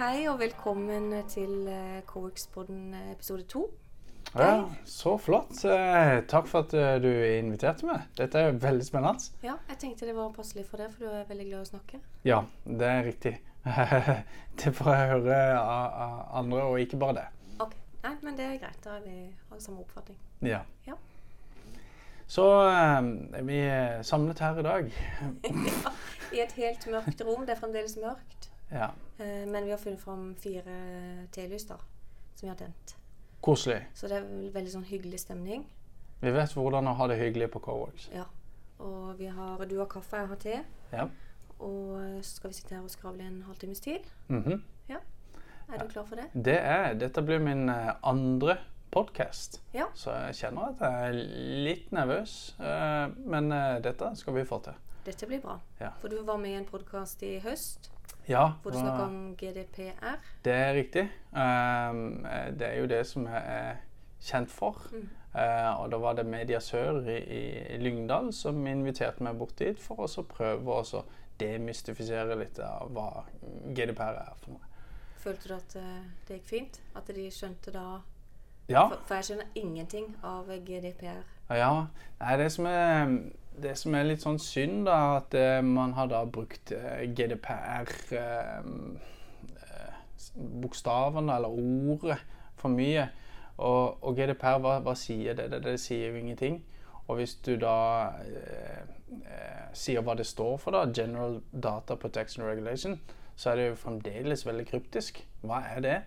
hei, og velkommen til uh, Coworks-podden episode to. Ja, Så flott. Eh, takk for at eh, du inviterte meg. Dette er veldig spennende. Ja, jeg tenkte det var passelig for deg, for du er veldig glad i å snakke. Ja, det er riktig. det får jeg høre av, andre, og ikke bare det. Ok, Nei, men det er greit. Da har vi har samme oppfatning. Ja. Ja. Så eh, er vi samlet her i dag. ja, I et helt mørkt rom. Det er fremdeles mørkt. Ja. Eh, men vi har funnet fram fire telys da, som vi har tent. Koselig. Så det er vel veldig sånn hyggelig stemning. Vi vet hvordan å ha det hyggelig på Coworks. Ja. Og vi har, du har kaffe, jeg har te. Ja. Og så skal vi sitte her og skravle en halvtimes tid. Mhm. Ja. Er du klar for det? Det er Dette blir min eh, andre podkast, Ja. så jeg kjenner at jeg er litt nervøs. eh, Men dette skal vi få til. Dette blir bra. Ja. For du var med i en podkast i høst Ja, hvor du snakker om GDPR. Det er riktig. Um, det er jo det som jeg er kjent for. Mm. Uh, og da var det Media Sør i, i Lyngdal som inviterte meg bort dit for å prøve å demystifisere litt av hva GDPR er for noe. Følte du at eh, det gikk fint? At de skjønte da Ja. For, for jeg skjønner ingenting av GDPR. ja. Nei, det som er det som er litt sånn synd, da, at eh, man har da brukt eh, GDPR eh, eller ordet for mye. Og, og GDPR, hva, hva sier det? det? Det sier jo ingenting. Og hvis du da eh, sier hva det står for, da, General Data Protection Regulation, så er det jo fremdeles veldig kryptisk. Hva er det?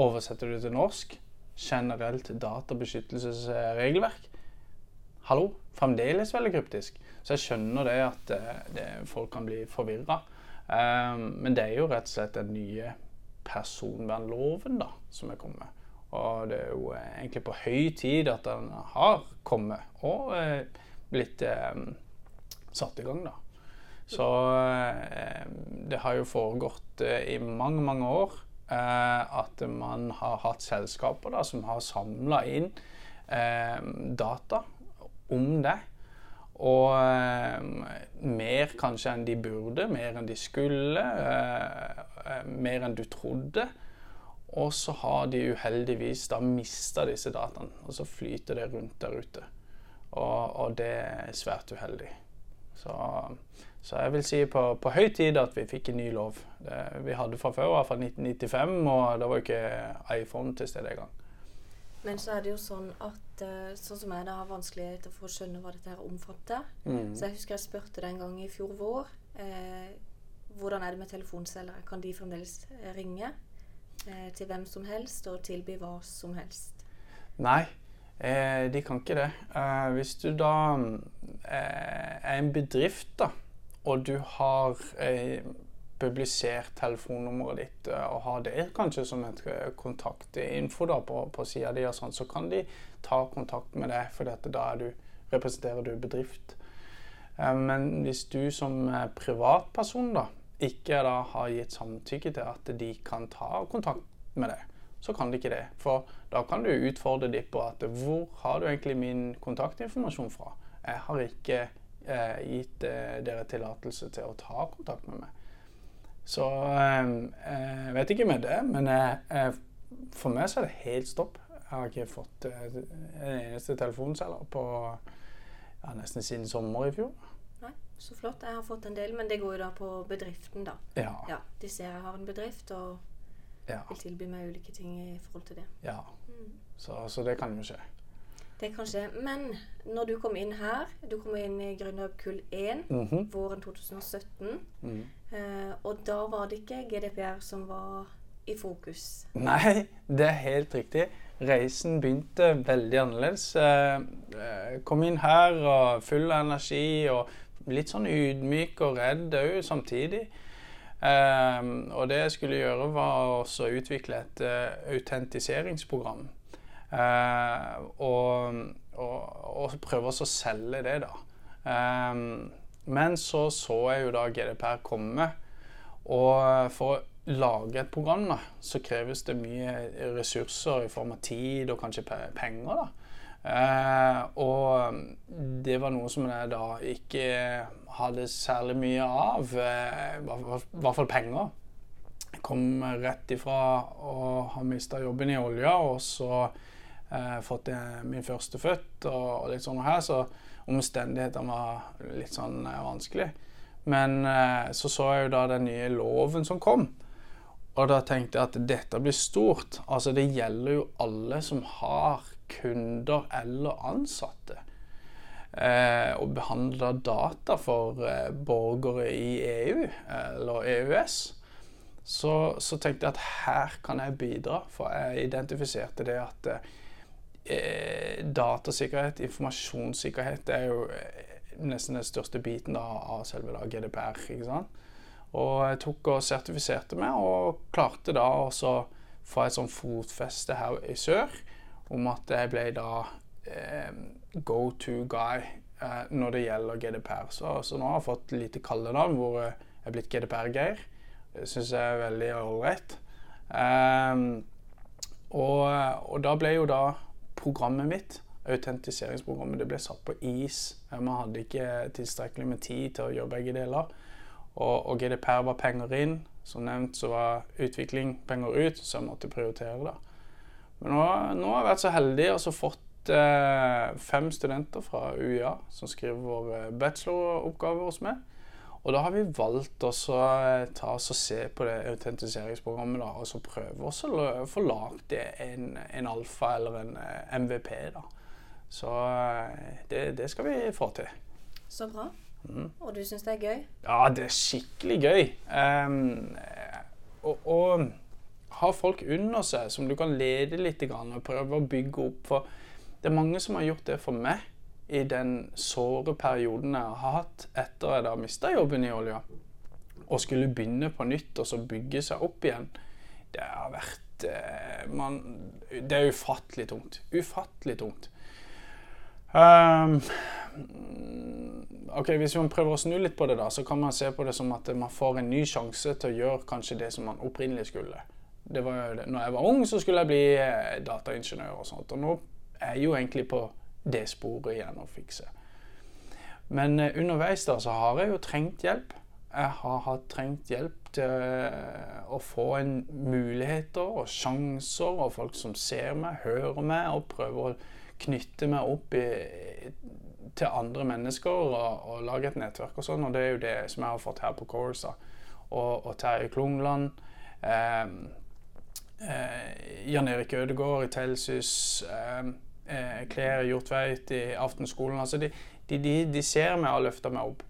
Oversetter du til norsk? Generelt databeskyttelsesregelverk? Hallo? Fremdeles veldig kryptisk. Så jeg skjønner det at eh, det, folk kan bli forvirra. men det er jo rett og slett den nye personvernloven da, som er kommet. Og det er jo eh, egentlig på høy tid at den har kommet og eh, blitt eh, satt i gang, da. Så eh, det har jo foregått eh, i mange, mange år eh, at man har hatt selskaper da, som har samla inn eh, data om det. Og eh, mer kanskje enn de burde, mer enn de skulle, eh, eh, mer enn du trodde. Og så har de uheldigvis da mista disse dataene, og så flyter det rundt der ute. Og, og det er svært uheldig. Så, så jeg vil si på, på høy tid at vi fikk en ny lov. Det, vi hadde fra før, av fra 1995, og da var ikke iPhone til stede engang. Men så er det jo sånn at eh, sånn som jeg da har vanskeligheter for å skjønne hva dette her omfatter. Mm. Så jeg husker jeg spurte den gang i fjor vår eh, hvordan er det med telefonselgere. Kan de fremdeles eh, ringe eh, til hvem som helst og tilby hva som helst? Nei, eh, de kan ikke det. Eh, hvis du da eh, er en bedrift, da, og du har publisert telefonnummeret ditt eh, og har det kanskje som et eh, kontaktinfo da, på, på sida di, og sånn, så kan de ta kontakt med deg, for dette, da du, representerer du bedrift. Eh, Men hvis du som privatperson da, ikke da har gitt samtykke til at de kan ta kontakt med deg, så kan de ikke det. For da kan du utfordre dem på at hvor har du egentlig min kontaktinformasjon fra? Jeg har ikke eh, gitt eh, dere tillatelse til å ta kontakt med meg. Så eh, jeg vet ikke med det, men eh, eh, for meg så er det helt stopp. Jeg har ikke fått en eneste telefonselger på ja, nesten siden sommer i fjor. Nei, så flott. Jeg har fått en del, men det går jo da på bedriften, da. Ja. Ja, De ser jeg har en bedrift og ja, vil tilby meg ulike ting i forhold til det. ja. Mm. Så, så det kan jo skje. Det kan skje. Men når du kom inn her Du kom inn i Grünerhub kull 1 Mhm. våren 2017. Mm. Eh, og da var det ikke GDPR som var i fokus. Nei, det er helt riktig. Reisen begynte veldig annerledes. Eh, eh, kom inn her og full av energi og litt sånn ydmyk og redd òg samtidig. Eh, og det jeg skulle gjøre, var å utvikle et eh, autentiseringsprogram. Eh, og, og, og prøve oss å selge det, da. Eh, men så så jeg jo da GDPR komme. Og for å lage et program, da, så kreves det mye ressurser i form av tid og kanskje penger. da. Eh, og det var noe som jeg da ikke hadde særlig mye av. eh, I hvert fall penger. Jeg kom rett ifra å ha mista jobben i olja, og så eh, fått min første født og, og, litt sånn her, så omstendighetene var litt sånn eh, vanskelig. Men eh, så så jeg jo da den nye loven som kom. Og da tenkte jeg at dette blir stort. Altså det gjelder jo alle som har kunder eller ansatte. Eh, og behandler data for eh, borgere i EU eller EØS. Så, så, tenkte jeg at her kan jeg bidra, for jeg identifiserte det at eh, datasikkerhet, informasjonssikkerhet, det er jo eh, nesten den største biten da, av selve da, GDPR. ikke sant? Og jeg tok og sertifiserte meg, og klarte da å få et sånn fotfeste her i sør om at jeg ble da eh, go to guy eh, når det gjelder GDPR. Så, så, nå har jeg fått lite kallenavn hvor jeg er blitt GDPR-geir. Det syns jeg er veldig ålreit. Um, og, og, da ble jo da programmet mitt, autentiseringsprogrammet, det ble satt på is. Vi hadde ikke tilstrekkelig med tid til å gjøre begge deler. Og, og GDPR var penger inn. Som nevnt så var utvikling penger ut, så jeg måtte prioritere det. Men nå, nå har jeg vært så heldig og så fått eh, fem studenter fra UiA som skriver eh, bacheloroppgave hos meg. Og da har vi valgt å eh, ta oss og se på det autentiseringsprogrammet da, og så prøve oss å få lagd en, en, alfa eller en eh, MVP. da. Så det, det skal vi få til. Så bra. Mm. Og du syns det er gøy? Ja, det er skikkelig gøy. Um, og, og, ha folk under seg som du kan lede litt og prøve å bygge opp. For det er mange som har gjort det for meg i den såre perioden jeg har hatt etter jeg da mista jobben i olja. Og skulle begynne på nytt og så bygge seg opp igjen. Det har vært eh, man, Det er ufattelig tungt. Ufattelig tungt. Um, ok, Hvis man prøver å snu litt på det, da, så kan man se på det som at man får en ny sjanse til å gjøre kanskje det som man opprinnelig skulle. Det var. Når jeg var ung, så skulle jeg bli eh, dataingeniør og sånt. Og nå er jeg jo egentlig på det sporet igjen å fikse. Men uh, underveis da, så har jeg jo trengt hjelp. Jeg har hatt trengt hjelp til uh, å få en muligheter og sjanser, og folk som ser meg, hører meg og prøver å knytte meg opp i, til andre mennesker og, og, lage et nettverk og sånn. Og det er jo det som jeg har fått her på Corsa. Og, og Terje Klungland. Eh, eh, Jan Erik Ødegaard i Telsys. Eh, eh Claire Hjortveit i Aftenskolen. Altså de, de, de, de ser meg og løfter meg opp.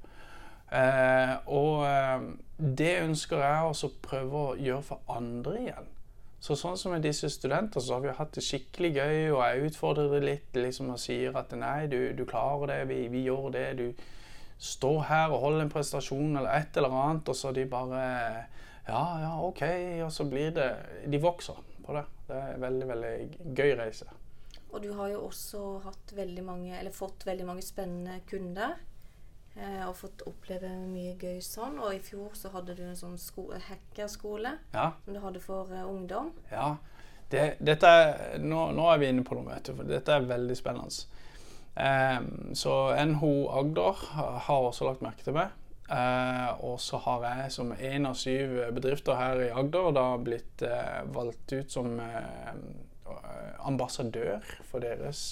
Eh, og eh, det ønsker jeg også å prøve å gjøre for andre igjen. Så sånn som med disse studentene, så har vi hatt det skikkelig gøy, og jeg utfordrer det litt liksom, og sier at nei, du, du klarer det, vi, vi, gjør det. Du står her og holder en prestasjon eller et eller annet, og så de bare Ja, ja, OK. Og så blir det De vokser på det. Det er en veldig, veldig gøy reise. Og du har jo også hatt veldig mange, eller fått veldig mange spennende kunder. Eh, og fått oppleve mye gøy sånn. Og i fjor så hadde du en sånn hackerskole ja. som du hadde for uh, ungdom. Ja. Det, dette er, nå, nå, er vi inne på noe, vet du, for dette er veldig spennende. Eh, så NHO Agder har også lagt merke til meg. Uh, og så har jeg som én av syv bedrifter her i Agder da blitt uh, valgt ut som ambassadør for deres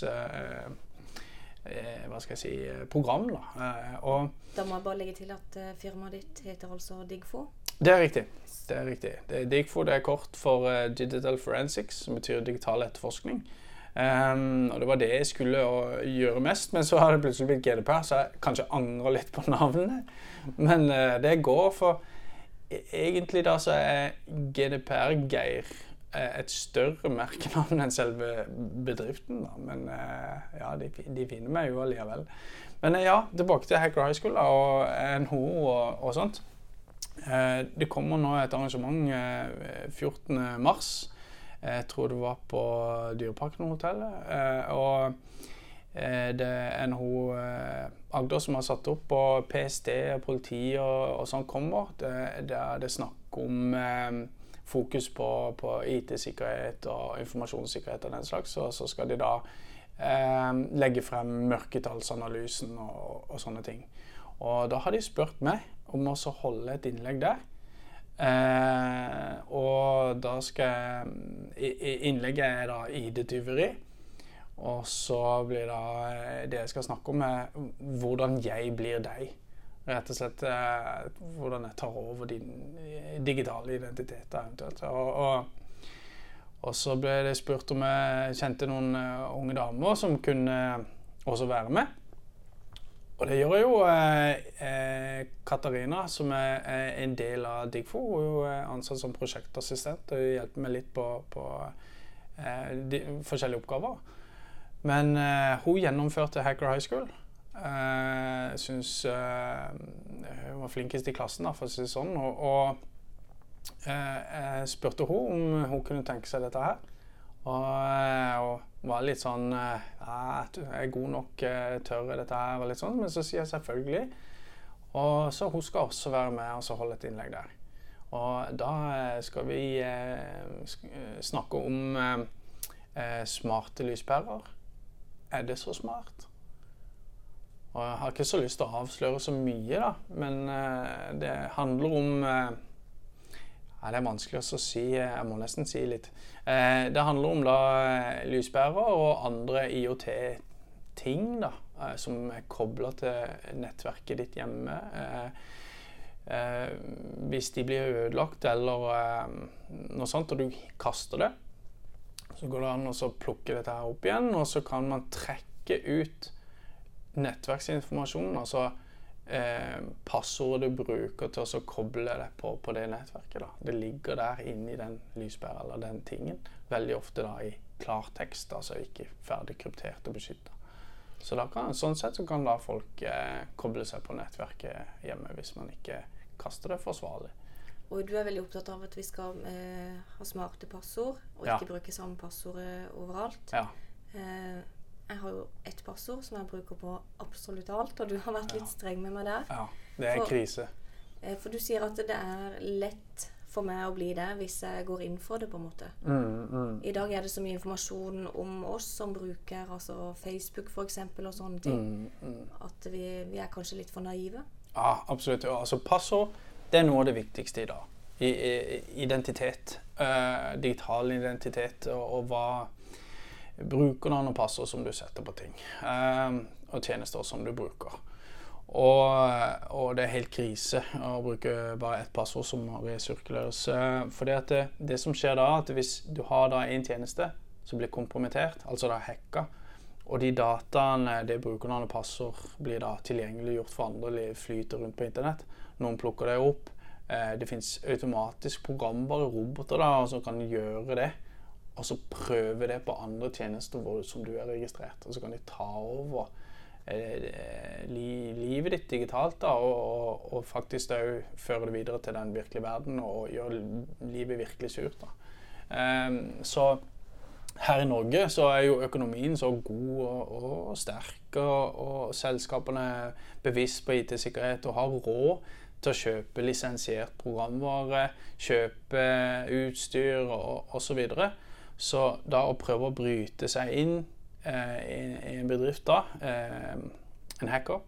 Eh, hva skal jeg si, eh, program. Da. Eh, og da må jeg bare legge til at firmaet ditt heter altså Digfo? Det er riktig. Det er riktig. Det, Digfo det er kort for Digital Forensics, som betyr digital etterforskning. Um, og det var det jeg skulle gjøre mest, men så har det plutselig blitt GDPR, så jeg kanskje angrer litt på navnet. Men uh, det går for e-, Egentlig da så er GDPR-Geir et større merkenavn enn selve bedriften. Da. Men eh, ja, de, de finner meg jo allikevel. Men eh, ja, tilbake til Hacker High School da, og NHO og, og sånt. Eh, det kommer nå et arrangement 14.3. Jeg tror det var på Dyreparken-hotellet. Og det er NHO Agder som har satt opp, og PST og politi og, og sånn kommer. Det, det er snakk om fokus på, på IT-sikkerhet og informasjonssikkerhet og den slags, så, så skal de da eh, legge frem mørketallsanalysen og, og, sånne ting. Og da har de spurt meg om å holde et innlegg der. Eh, og da skal Innlegget er da ID-tyveri. Og så blir da eh, det jeg skal snakke om, er hvordan jeg blir deg. Rett og slett eh, hvordan jeg tar over din eh, digitale identitet eventuelt. Og, og, og, så ble det spurt om jeg kjente noen uh, unge damer som kunne også være med. Og det gjør jo eh, Katarina, som er, er, en del av Digfo. Hun er ansatt som prosjektassistent og hjelper meg litt på, på eh, de, forskjellige oppgaver. Men eh, hun gjennomførte Hacker High School. Eh, jeg syns eh, hun var flinkest i klassen, da, for å si det sånn. Og, og jeg spurte hun om hun kunne tenke seg dette her. Og, og var litt sånn ja, er god nok, tør dette her? Og litt sånn, Men så sier jeg selvfølgelig. Og så hun skal også være med og holde et innlegg der. Og da skal vi eh, snakke om eh, smarte lyspærer er det så smart? Og jeg har ikke så lyst til å avsløre så mye, da, men uh, det handler om uh, Det er vanskelig å si. Jeg må nesten si litt. Uh, det handler om da lysbærer og andre IOT-ting da, som er kobla til nettverket ditt hjemme. hvis de blir ødelagt eller noe sånt, og du kaster det, så går det an å plukke dette her opp igjen, og så kan man trekke ut nettverksinformasjon, altså eh, passordet du bruker til å koble deg på, på det nettverket. Da. Det ligger der inni den lyspæra eller den tingen. Veldig ofte da i klartekst, altså ikke ferdig kryptert og beskytta. Så da kan, sånn sett så kan da folk eh, koble seg på nettverket hjemme hvis man ikke kaster det forsvarlig. Og du er veldig opptatt av at vi skal eh, ha smarte passord, og ja. ikke bruke samme passord overalt. Ja. Eh, jeg har jo ett passord som jeg bruker på absolutt alt, og du har vært litt streng med meg der. Ja, det er for, krise. Eh, for du sier at det er lett for meg å bli det hvis jeg går inn for det, på en måte. Mm, mm. I dag er det så mye informasjon om oss som bruker altså Facebook f.eks. og sånne ting, mm, mm, at vi, vi, er kanskje litt for naive. Ja, absolutt. Altså passord det er noe av det viktigste i dag. I, i, identitet. Uh, digital identitet og, og hva brukernavn og passord som du setter på ting. Uh, og tjenester som du bruker. Og, og, det er helt krise å bruke bare ett passord som resirkuleres. Uh, for det, det, det, som skjer da, at hvis du har da en tjeneste som blir kompromittert, altså da hacka, og de dataene, det brukernavn og passord, blir da tilgjengeliggjort for andre, flyter rundt på internett, noen plukker det opp. Eh, det fins automatisk programbare roboter da, som kan gjøre det. Og så prøve det på andre tjenester hvor, som du er registrert. Og så kan de ta over eh, li, livet ditt digitalt da, og, og, og faktisk òg føre det videre til den virkelige verden og gjøre livet virkelig surt. Eh, så her i Norge så er jo økonomien så god og, og sterk, og, og selskapene er bevisst på IT-sikkerhet og har råd til å kjøpe lisensiert programvare, kjøpe utstyr og osv. Videre. Så da å prøve å bryte seg inn eh, i, i, en bedrift da, eh, en hacker,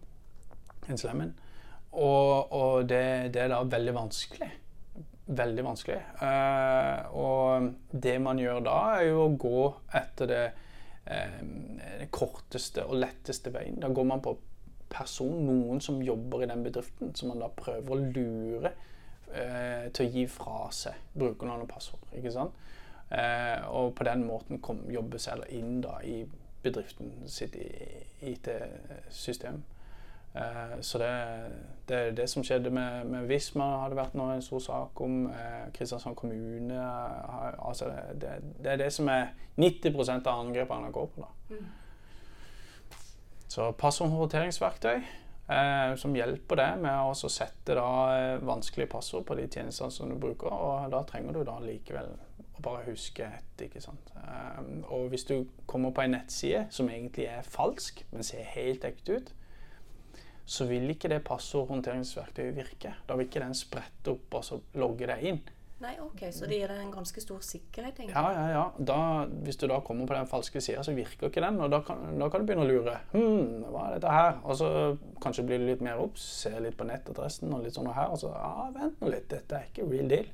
en slemmen, og, og det, det, er da veldig vanskelig. Veldig vanskelig. Eh, og det man gjør da, er jo å gå etter det, eh, det korteste og letteste veien. Da går man på person, noen som jobber i den bedriften, som man da prøver å lure eh, til å gi fra seg brukernavn og passord. ikke sant? Eh, og på den måten kom, jobbe seg inn da i bedriften sitt IT-system. Eh, så det, det, er det som skjedde med, med Visma, hadde vært nå en stor sak om. Eh, Kristiansand kommune. Har, altså det, det, er det som er 90 av angrepene går på. da. Mm. Så passordhåndteringsverktøy eh, som hjelper deg med å sette da, vanskelige passord på de tjenestene som du bruker. Og da trenger du da likevel bare huske ett. ikke sant? Eh, og hvis du kommer på en nettside som egentlig er falsk, men ser helt ekte ut, så vil ikke det passordhåndteringsverktøyet virke. Da vil ikke den sprette opp og så logge deg inn. Nei, ok, Så det gir deg en ganske stor sikkerhet? egentlig? Ja, ja, ja. Da, hvis du da kommer på den falske sida, så virker ikke den. Og da kan, da kan, du begynne å lure. Hm, hva er dette her? Og så kanskje blir du litt mer obs, ser litt på nettadressen og litt sånn og her. Og så ja, vent nå litt, dette er ikke real deal.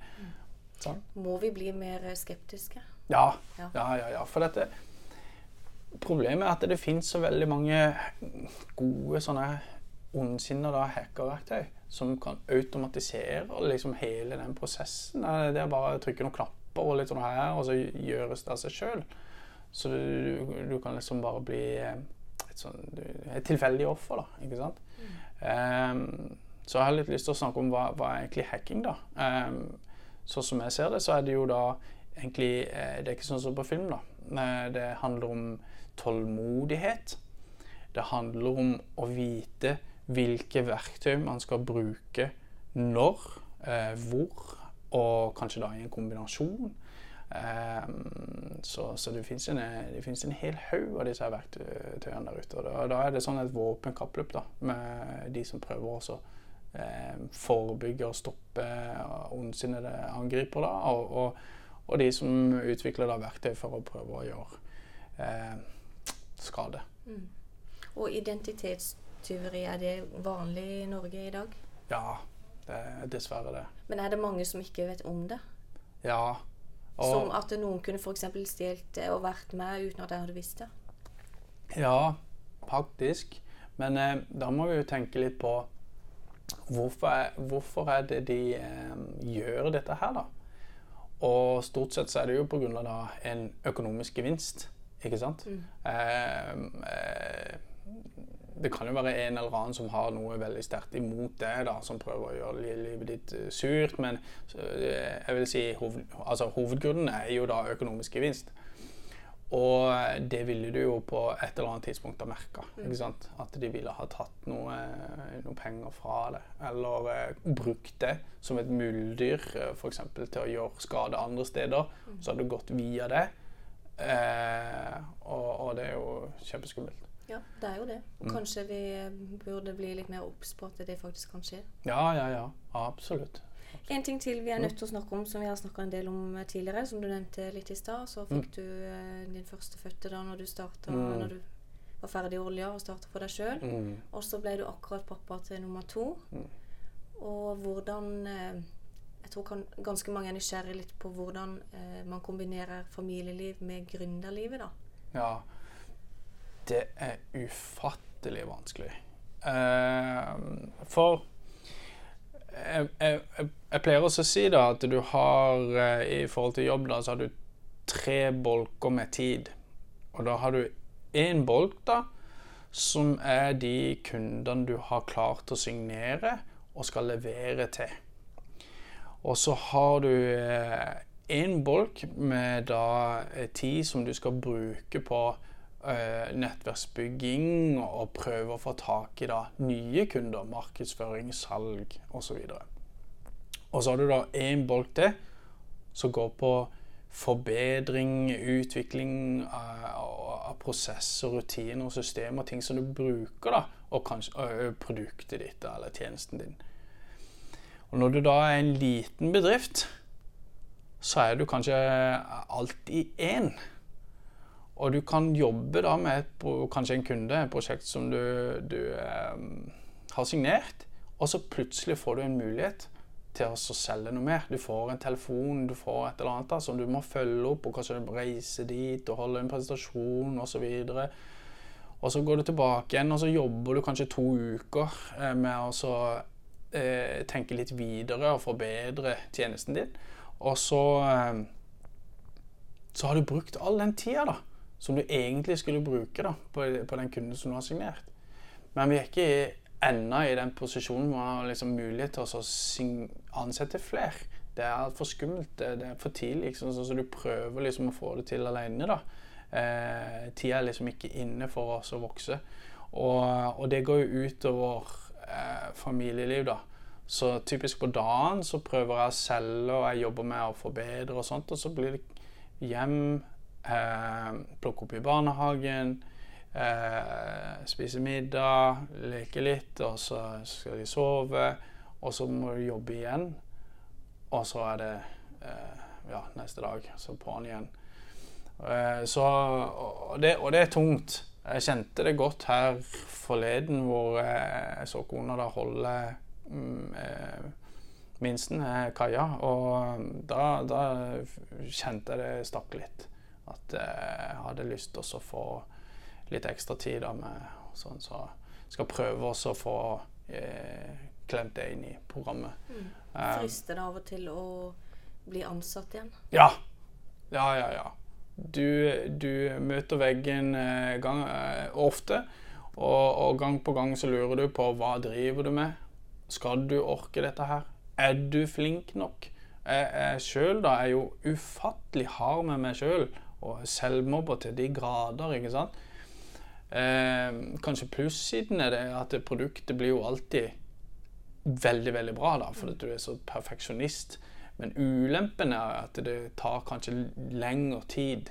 Sånn. Må vi bli mer skeptiske? Ja. Ja, ja, ja. For dette Problemet er at det finnes så veldig mange gode sånne ondsinnede hackerverktøy som kan automatisere liksom hele den prosessen. Det er bare å trykke noen knapper og litt sånn her, og så gjøres det av seg sjøl. Så du, du, kan liksom bare bli et, sånn, et tilfeldig offer, da. Ikke sant? Mm. Um, så jeg har litt lyst til å snakke om hva, hva er egentlig hacking, da. Um, sånn som jeg ser det, så er det jo da egentlig eh, Det er ikke sånn som på film, da. Det handler om tålmodighet. Det handler om å vite hvilke verktøy man skal bruke når, eh, hvor, og kanskje da i en kombinasjon. Eh, så, så, det fins en, en, hel haug av disse verktøyene der ute. Og da, da er det sånn et våpenkappløp med de som prøver å eh, forebygge og stoppe ondsinnede angripere. Og, og, og, de som utvikler da verktøy for å prøve å gjøre eh, skade. Mm. Og identitetstyveri, er det vanlig i Norge i dag? Ja, det er dessverre det. Men er det mange som ikke vet om det? Ja. Og som at noen kunne f.eks. stjålet det og vært med uten at jeg hadde visst det? Ja, faktisk. Men eh, da må vi jo tenke litt på hvorfor er, hvorfor er det de eh, gjør dette her, da? Og stort sett så er det jo pga. en økonomisk gevinst, ikke sant? Mm. Eh, eh det kan jo være en eller annen som har noe veldig sterkt imot det, da, som prøver å gjøre livet ditt uh, surt. Men uh, jeg vil si hoved, altså, hovedgrunnen er jo da økonomisk gevinst. Og det ville du jo på et eller annet tidspunkt ha merka. Mm. At de ville ha tatt noe, noe penger fra det. Eller eh, brukt det som et muldyr uh, f.eks. til å gjøre skade andre steder. Mm. Så hadde det gått via det. Eh, og, og det er jo kjempeskummelt. Ja, det er jo det. Og mm. kanskje vi burde bli litt mer obs på at det faktisk kan skje. Ja, ja, ja. Absolutt. En ting til vi er nødt til å snakke om, som vi har snakka en del om tidligere, som du nevnte litt i stad. Så fikk mm. du eh, din første fødte da når du starta mm. Når du var ferdig i olja og starta for deg sjøl. Mm. Og så ble du akkurat pappa til nummer to. Mm. Og hvordan eh, Jeg tror kan, ganske mange er nysgjerrig litt på hvordan eh, man kombinerer familieliv med gründerlivet, da. Ja det er ufattelig vanskelig. Uh, for jeg, jeg, pleier også å si da at du har uh, i forhold til jobb da, så har du tre bolker med tid. Og da har du én bolk da, som er de kundene du har klart å signere og skal levere til. Og så har du én uh, bolk med da tid som du skal bruke på Eh, nettverksbygging og prøve å få tak i da, nye kunder, markedsføring, salg osv. Og så har du da én bolk til som går på forbedring, utvikling av, av prosesser, rutiner og systemer, ting som du bruker, da, og kanskje produktet ditt eller tjenesten din. Og når du da er en liten bedrift, så er du kanskje alt i én. Og du kan jobbe da med et, kanskje en kunde, et prosjekt som du, du eh, har signert, og så plutselig får du en mulighet til å selge noe mer. Du får en telefon, du får et eller annet da, som du må følge opp, og kanskje reise dit og holde en presentasjon osv. Og så går du tilbake igjen, og så jobber du kanskje to uker eh, med å eh, tenke litt videre og forbedre tjenesten din. Og så, eh, så har du brukt all den tida, da som du egentlig skulle bruke da, på, på, den kunden som du har signert. Men vi er ikke ennå i den posisjonen hvor man har liksom mulighet til å ansette flere. Det er altfor skummelt. Det, det, er for tidlig. Liksom, så du prøver liksom å få det til alene. da. Eh, tida er liksom ikke inne for oss å vokse. Og, og det går jo utover eh, familieliv, da. Så typisk på dagen så prøver jeg å selge, og jeg jobber med å forbedre og sånt. Og så blir det hjem, Eh, plukke opp i barnehagen, eh, spise middag, leke litt, og så skal de sove. Og så må du jobbe igjen. Og så er det ja, neste dag. Så på'n igjen. Så, og, det, og det er tungt. Jeg kjente det godt her forleden hvor jeg så kona da holde mm, minsten, Kaja. Og da, da, kjente jeg det stakk litt. At jeg hadde lyst til å få litt ekstra tid da med sånn så skal prøve også å få eh, klemt det inn i programmet. Mm. Frister det av og til å bli ansatt igjen? Ja. Ja, ja, ja. Du, du møter veggen eh, gang, eh, ofte, og, og, gang på gang så lurer du på hva driver du med. Skal du orke dette her? Er du flink nok? Jeg, jeg sjøl er jo ufattelig hard med meg sjøl, og selvmobber til de grader, ikke sant. Eh, kanskje plussiden er det at produktet blir jo alltid veldig, veldig bra, da, fordi du er så perfeksjonist. Men ulempen er at det tar kanskje lengre tid.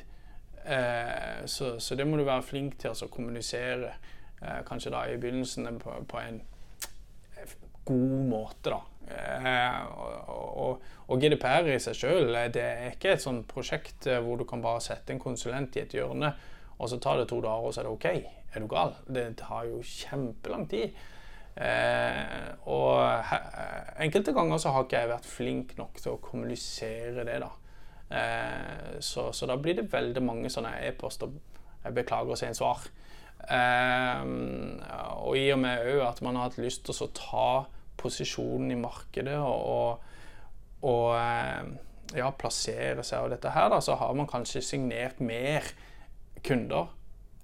Eh, så, så, det må du være flink til altså, å kommunisere. Eh, kanskje da i begynnelsen på, på en god måte, da. Eh, og, og, GDPR i seg sjøl, det er ikke et sånt prosjekt eh, hvor du kan bare sette en konsulent i et hjørne og så tar det to dager, og så er det OK. Er du gal? Det tar jo kjempelang tid. Eh, og he, enkelte ganger så har ikke jeg vært flink nok til å kommunisere det, da. Eh, så, så, da blir det veldig mange sånne e-poster. Jeg beklager å se en svar. Eh, og i og med òg at man har hatt lyst til å ta posisjonen i markedet og, og eh, ja, plassere seg og dette her, da, så har man kanskje signert mer kunder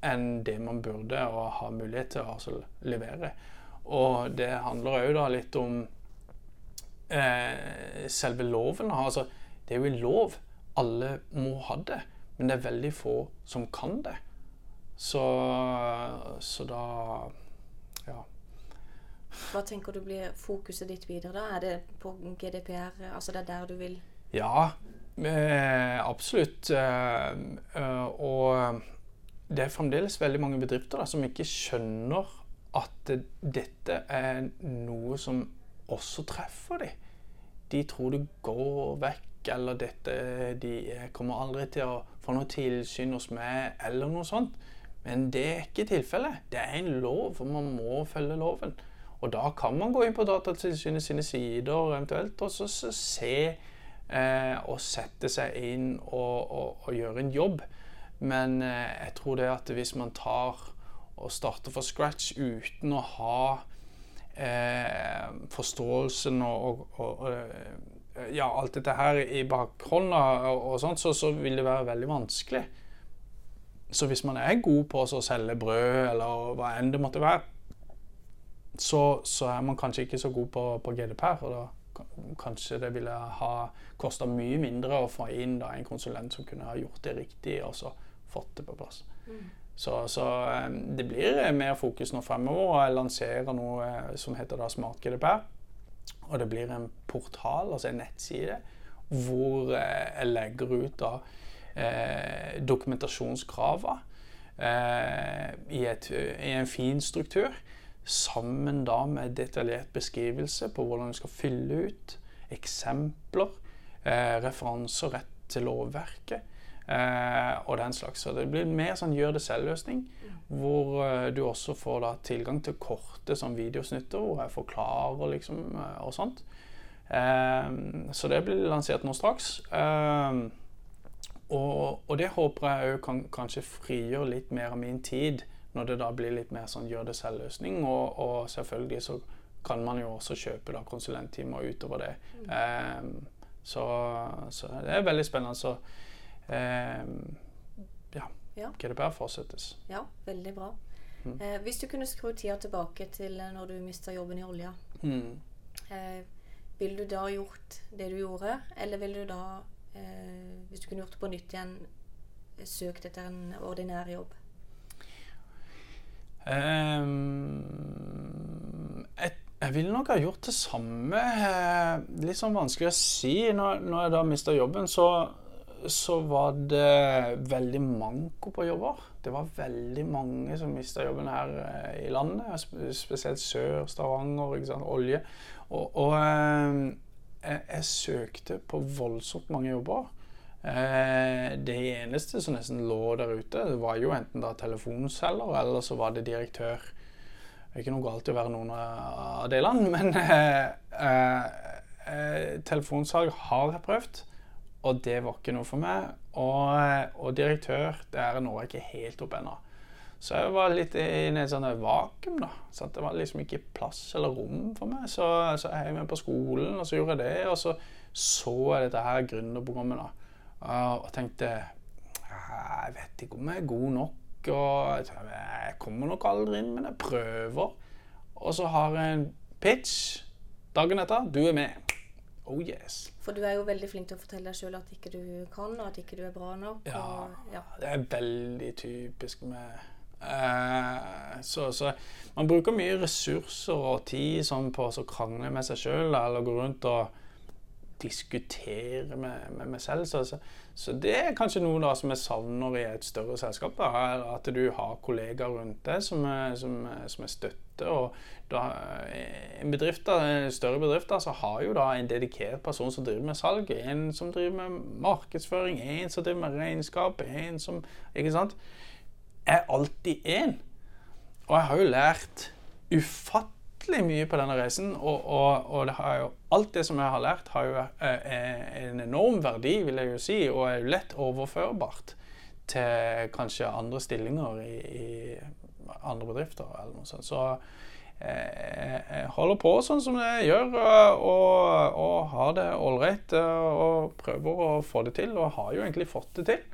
enn det man burde og ha mulighet til å altså, levere. Og det handler òg litt om eh, selve loven. Altså, det er jo en lov. Alle må ha det. Men det er veldig få som kan det. Så, så da. Hva tenker du blir fokuset ditt videre? da? Er det på GDPR? Altså det er der du vil Ja, Eh, absolutt. Eh, eh, og det er fremdeles veldig mange bedrifter da, som ikke skjønner at dette er noe som også treffer dem. De tror det går vekk, eller dette De kommer aldri til å få noe tilsyn hos meg, eller noe sånt. Men det er ikke tilfellet. Det er en lov, og man må følge loven. Og da kan man gå inn på Datatilsynet sine sider eventuelt og så se eh, og sette seg inn og, og, og, gjøre en jobb. Men eh, jeg tror det at hvis man tar og starter fra scratch uten å ha eh, forståelsen og, og, eh, ja, alt dette her i bakhånda og sånt, så, så, vil det være veldig vanskelig. Så hvis man er god på å selge brød eller hva enn det måtte være, så, så er man kanskje ikke så god på, på GDPR. og da kanskje det ville ha kosta mye mindre å få inn da, en konsulent som kunne ha gjort det riktig og så fått det på plass. Mm. Så, så, det blir mer fokus nå fremover. og Jeg lanserer noe eh, som heter da Smart GDPR. Og det blir en portal, altså en nettside, hvor eh, jeg legger ut da eh, dokumentasjonskravene eh, i, i, en fin struktur sammen da med detaljert beskrivelse på hvordan du skal fylle ut, eksempler, eh, referanser rett til lovverket eh, og den slags. Så det blir mer sånn gjør det selv-løsning, hvor eh, du også får da tilgang til korte sånn videosnutter hvor jeg forklarer liksom eh, og sånt. Eh, så det blir lansert nå straks. Eh, og, og, det håper jeg òg kan kanskje frigjøre litt mer av min tid når det da blir litt mer sånn gjør det selv-løsning. Og, og, selvfølgelig så kan man jo også kjøpe da konsulenttimer utover det. Mm. Eh, så, så, det er veldig spennende. Så eh, ja. ja. GDPR fortsettes. Ja, veldig bra. Mm. Eh, hvis du kunne skru tida tilbake til eh, når du mista jobben i olja, mm. eh, ville du da gjort det du gjorde, eller ville du da, eh, hvis du kunne gjort det på nytt igjen, søkt etter en ordinær jobb? Um, jeg, jeg ville nok ha gjort det samme. Eh, litt sånn vanskelig å si. Når, når jeg da mista jobben, så, så, var det veldig manko på jobber. Det var veldig mange som mista jobben her eh, i landet. Spesielt sør, Stavanger, olje. Og, og ehm, jeg, jeg søkte på voldsomt mange jobber. Eh, det eneste som nesten lå der ute, var jo enten da telefonselger, eller så var det direktør. Det er ikke noe galt i å være noen av delene, men eh, eh, telefonsalg har jeg prøvd, og det var ikke noe for meg. Og, og direktør, der når jeg ikke helt opp ennå. Så jeg var litt i et sånt vakuum, da. Så det var liksom ikke plass eller rom for meg. Så, så jeg var med på skolen, og så gjorde jeg det. Og så så jeg dette her gründerprogrammet, da. Og tenkte Jeg vet ikke om jeg er god nok. Og jeg kommer nok aldri inn, men jeg prøver. Og så har jeg en pitch dagen etter. Du er med. Oh yes. For du er jo veldig flink til å fortelle deg sjøl at ikke du kan, og at ikke du er bra nok. Ja, og, ja. det er veldig typisk med eh, så, så, man bruker mye ressurser og tid sånn, på å krangle med seg sjøl, eller gå rundt og diskutere med, med meg selv. Så, så, det er kanskje noe da som jeg savner i et større selskap. Da, at du har kollegaer rundt deg som, som, som er støtte. og da, En bedrift, større bedrifter så har jo da en dedikert person som driver med salg, en som driver med markedsføring, en som driver med regnskap, en som Ikke sant? Er alltid én. Og jeg har jo lært ufattelig ufattelig mye på denne reisen. Og, og, og jo, alt det som jeg har lært, har jo eh, en enorm verdi, vil jeg jo si, og er jo lett overførbart til kanskje andre stillinger i, i andre bedrifter. eller noe sånt. Så eh, jeg holder på sånn som jeg gjør, og, og har det ålreit. Og prøver å få det til, og har jo egentlig fått det til.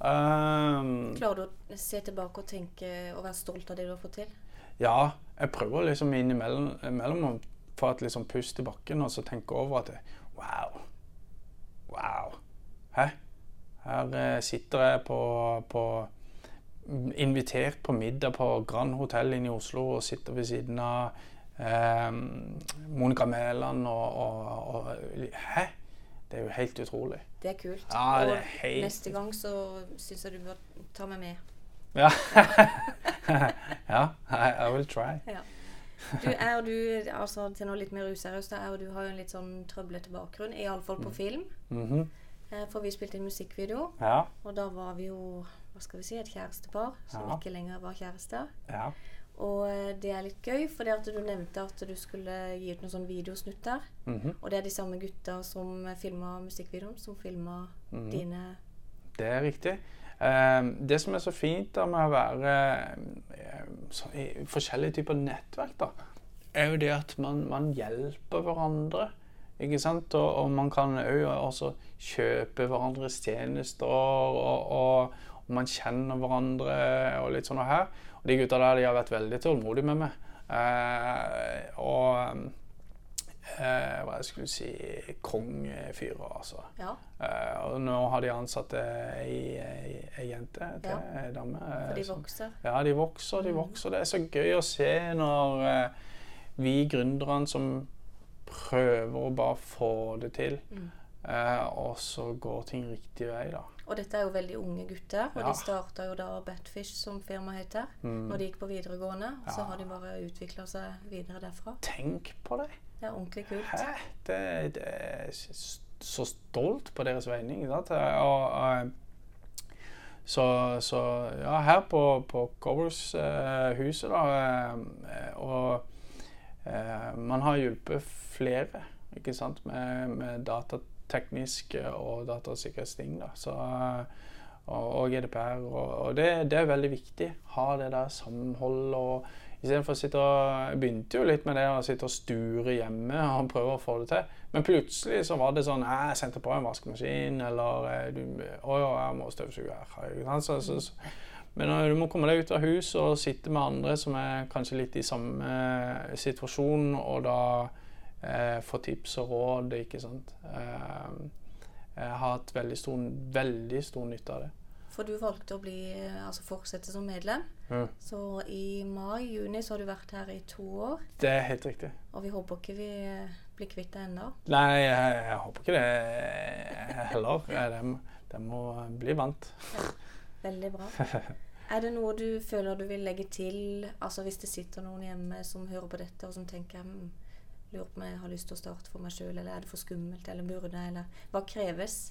Um, Klarer du å se tilbake og tenke og være stolt av det du har fått til? Ja, jeg prøver liksom innimellom å få et liksom pust i bakken og så tenke over at Wow. Wow. Hæ? Her eh, sitter jeg på, på Invitert på middag på Grand Hotell inne i Oslo og sitter ved siden av eh, Monica Mæland og, og, og, Hæ? Det er jo helt utrolig. Det er kult. Ja, det er helt... Og neste gang så syns jeg du bør ta meg med. Ja. ja, I, I, will try. Ja. Du er du, altså til noe litt mer useriøst, er du har jo en litt sånn trøblete bakgrunn, iallfall på mm. film. Mm -hmm. For vi spilte en musikkvideo, ja. og da var vi jo hva skal vi si, et kjærestepar som ja. ikke lenger var kjærester. Ja. Og eh, det er litt gøy, for du nevnte at du skulle gi ut noen sånne videosnutter. Mm -hmm. Og det er de samme gutta som filma musikkvideoen, som filma mm -hmm. dine Det er riktig. Ehm, det som er så fint da med å være eh, i forskjellige typer nettverk, da, er jo det at man, man hjelper hverandre. Ikke sant? Og, og man kan også kjøpe hverandres tjenester, og, og, og, man kjenner hverandre og litt sånn og her. Og de gutta der de har vært veldig tålmodige med meg. Eh, og eh, hva jeg skulle si kongefyrer, altså. Ja. Eh, og nå har de ansatt ei, ei, ei jente til ja. ei dame. For de vokser? Ja, de vokser. de mm. vokser. Det er så gøy å se når eh, vi gründerne som prøver å bare få det til, mm. eh, og så går ting riktig vei, da. Og dette er jo veldig unge gutter, og ja. de starta jo da Batfish, som firma heter, mm. når de gikk på videregående. Og så har de bare utvikla seg videre derfra. Tenk på det! Det er ordentlig kult. Hæ? Det, det er så stolt på deres vegne. Og, så, så, ja, her på, på Covers-huset, da eh, Og eh, man har hjulpet flere ikke sant, med, med datateknisk og datasikkerhetsting. da, så og, og GDPR. Og, og det, det, er veldig viktig. Ha det der samholdet Istedenfor å sitte og Jeg begynte jo litt med det å sitte og sture hjemme og prøve å få det til. Men plutselig så var det sånn Jeg sendte på en vaskemaskin, eller du, Å ja, jeg må støvsuge her. Så, så, så. Men du må komme deg ut av huset og sitte med andre som er kanskje litt i samme situasjon, og da eh, få tips og råd, ikke sant. Eh, jeg har hatt veldig stor, veldig stor nytte av det. For du valgte å bli, altså fortsette som medlem. Mm. Så i mai-juni så har du vært her i to år. Det er helt riktig. Og vi håper ikke vi blir kvitt deg ennå. Nei, jeg, jeg, håper ikke det heller. Det, det må bli vant. Ja, veldig bra. Er det noe du føler du vil legge til, altså hvis det sitter noen hjemme som hører på dette, og som tenker hm, lurer på om jeg har lyst til å starte for meg sjøl, eller er det for skummelt, eller burde eller Hva kreves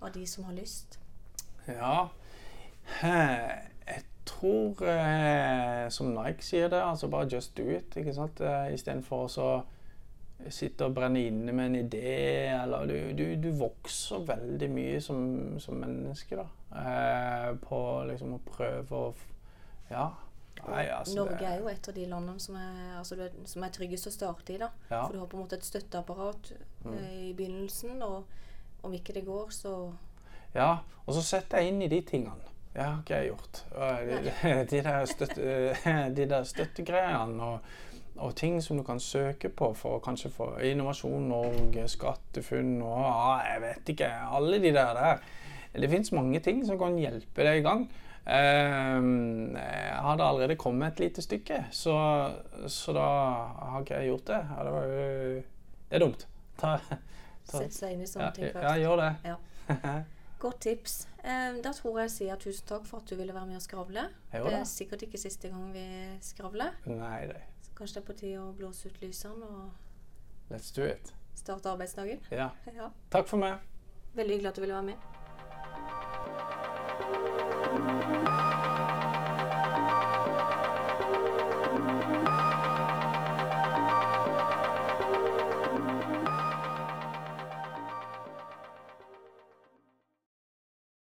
av de som har lyst? Ja, jeg tror, eh, som Nike sier det, altså bare just do it. ikke sant? Eh, Istedenfor å sitte og brenne inne med en idé, eller du, du, du vokser veldig mye som, som menneske, da. Eh, på liksom å prøve å Ja. Nei, altså, Norge er jo et av de landene som er, altså, som er tryggest å starte i. da. Ja. For du har på en måte et støtteapparat mm. i begynnelsen, og om ikke det går, så Ja, og så setter jeg inn i de tingene. Det har ikke jeg gjort. De, de, der, støtte, de der støttegreiene og, og, ting som du kan søke på for kanskje få Innovasjon Norge, SkatteFUNN og ah, jeg vet ikke Alle de der der. Det fins mange ting som kan hjelpe deg i gang. Ehm, jeg hadde allerede kommet et lite stykke, så, så da har ikke jeg gjort det. Ja, det, var, det er dumt. Ta, ta. Sett seg inn i sånne ting først. Ja, gjør det. Ja. Godt tips. Eh, da tror jeg jeg sier tusen takk for at du ville være med og skravle. Det er sikkert ikke siste gang vi skravler. Nei, nei. Så kanskje det er på tide å blåse ut lysene og Let's do it. starte arbeidsdagen. Ja. ja. Takk for meg. Veldig hyggelig at du ville være med.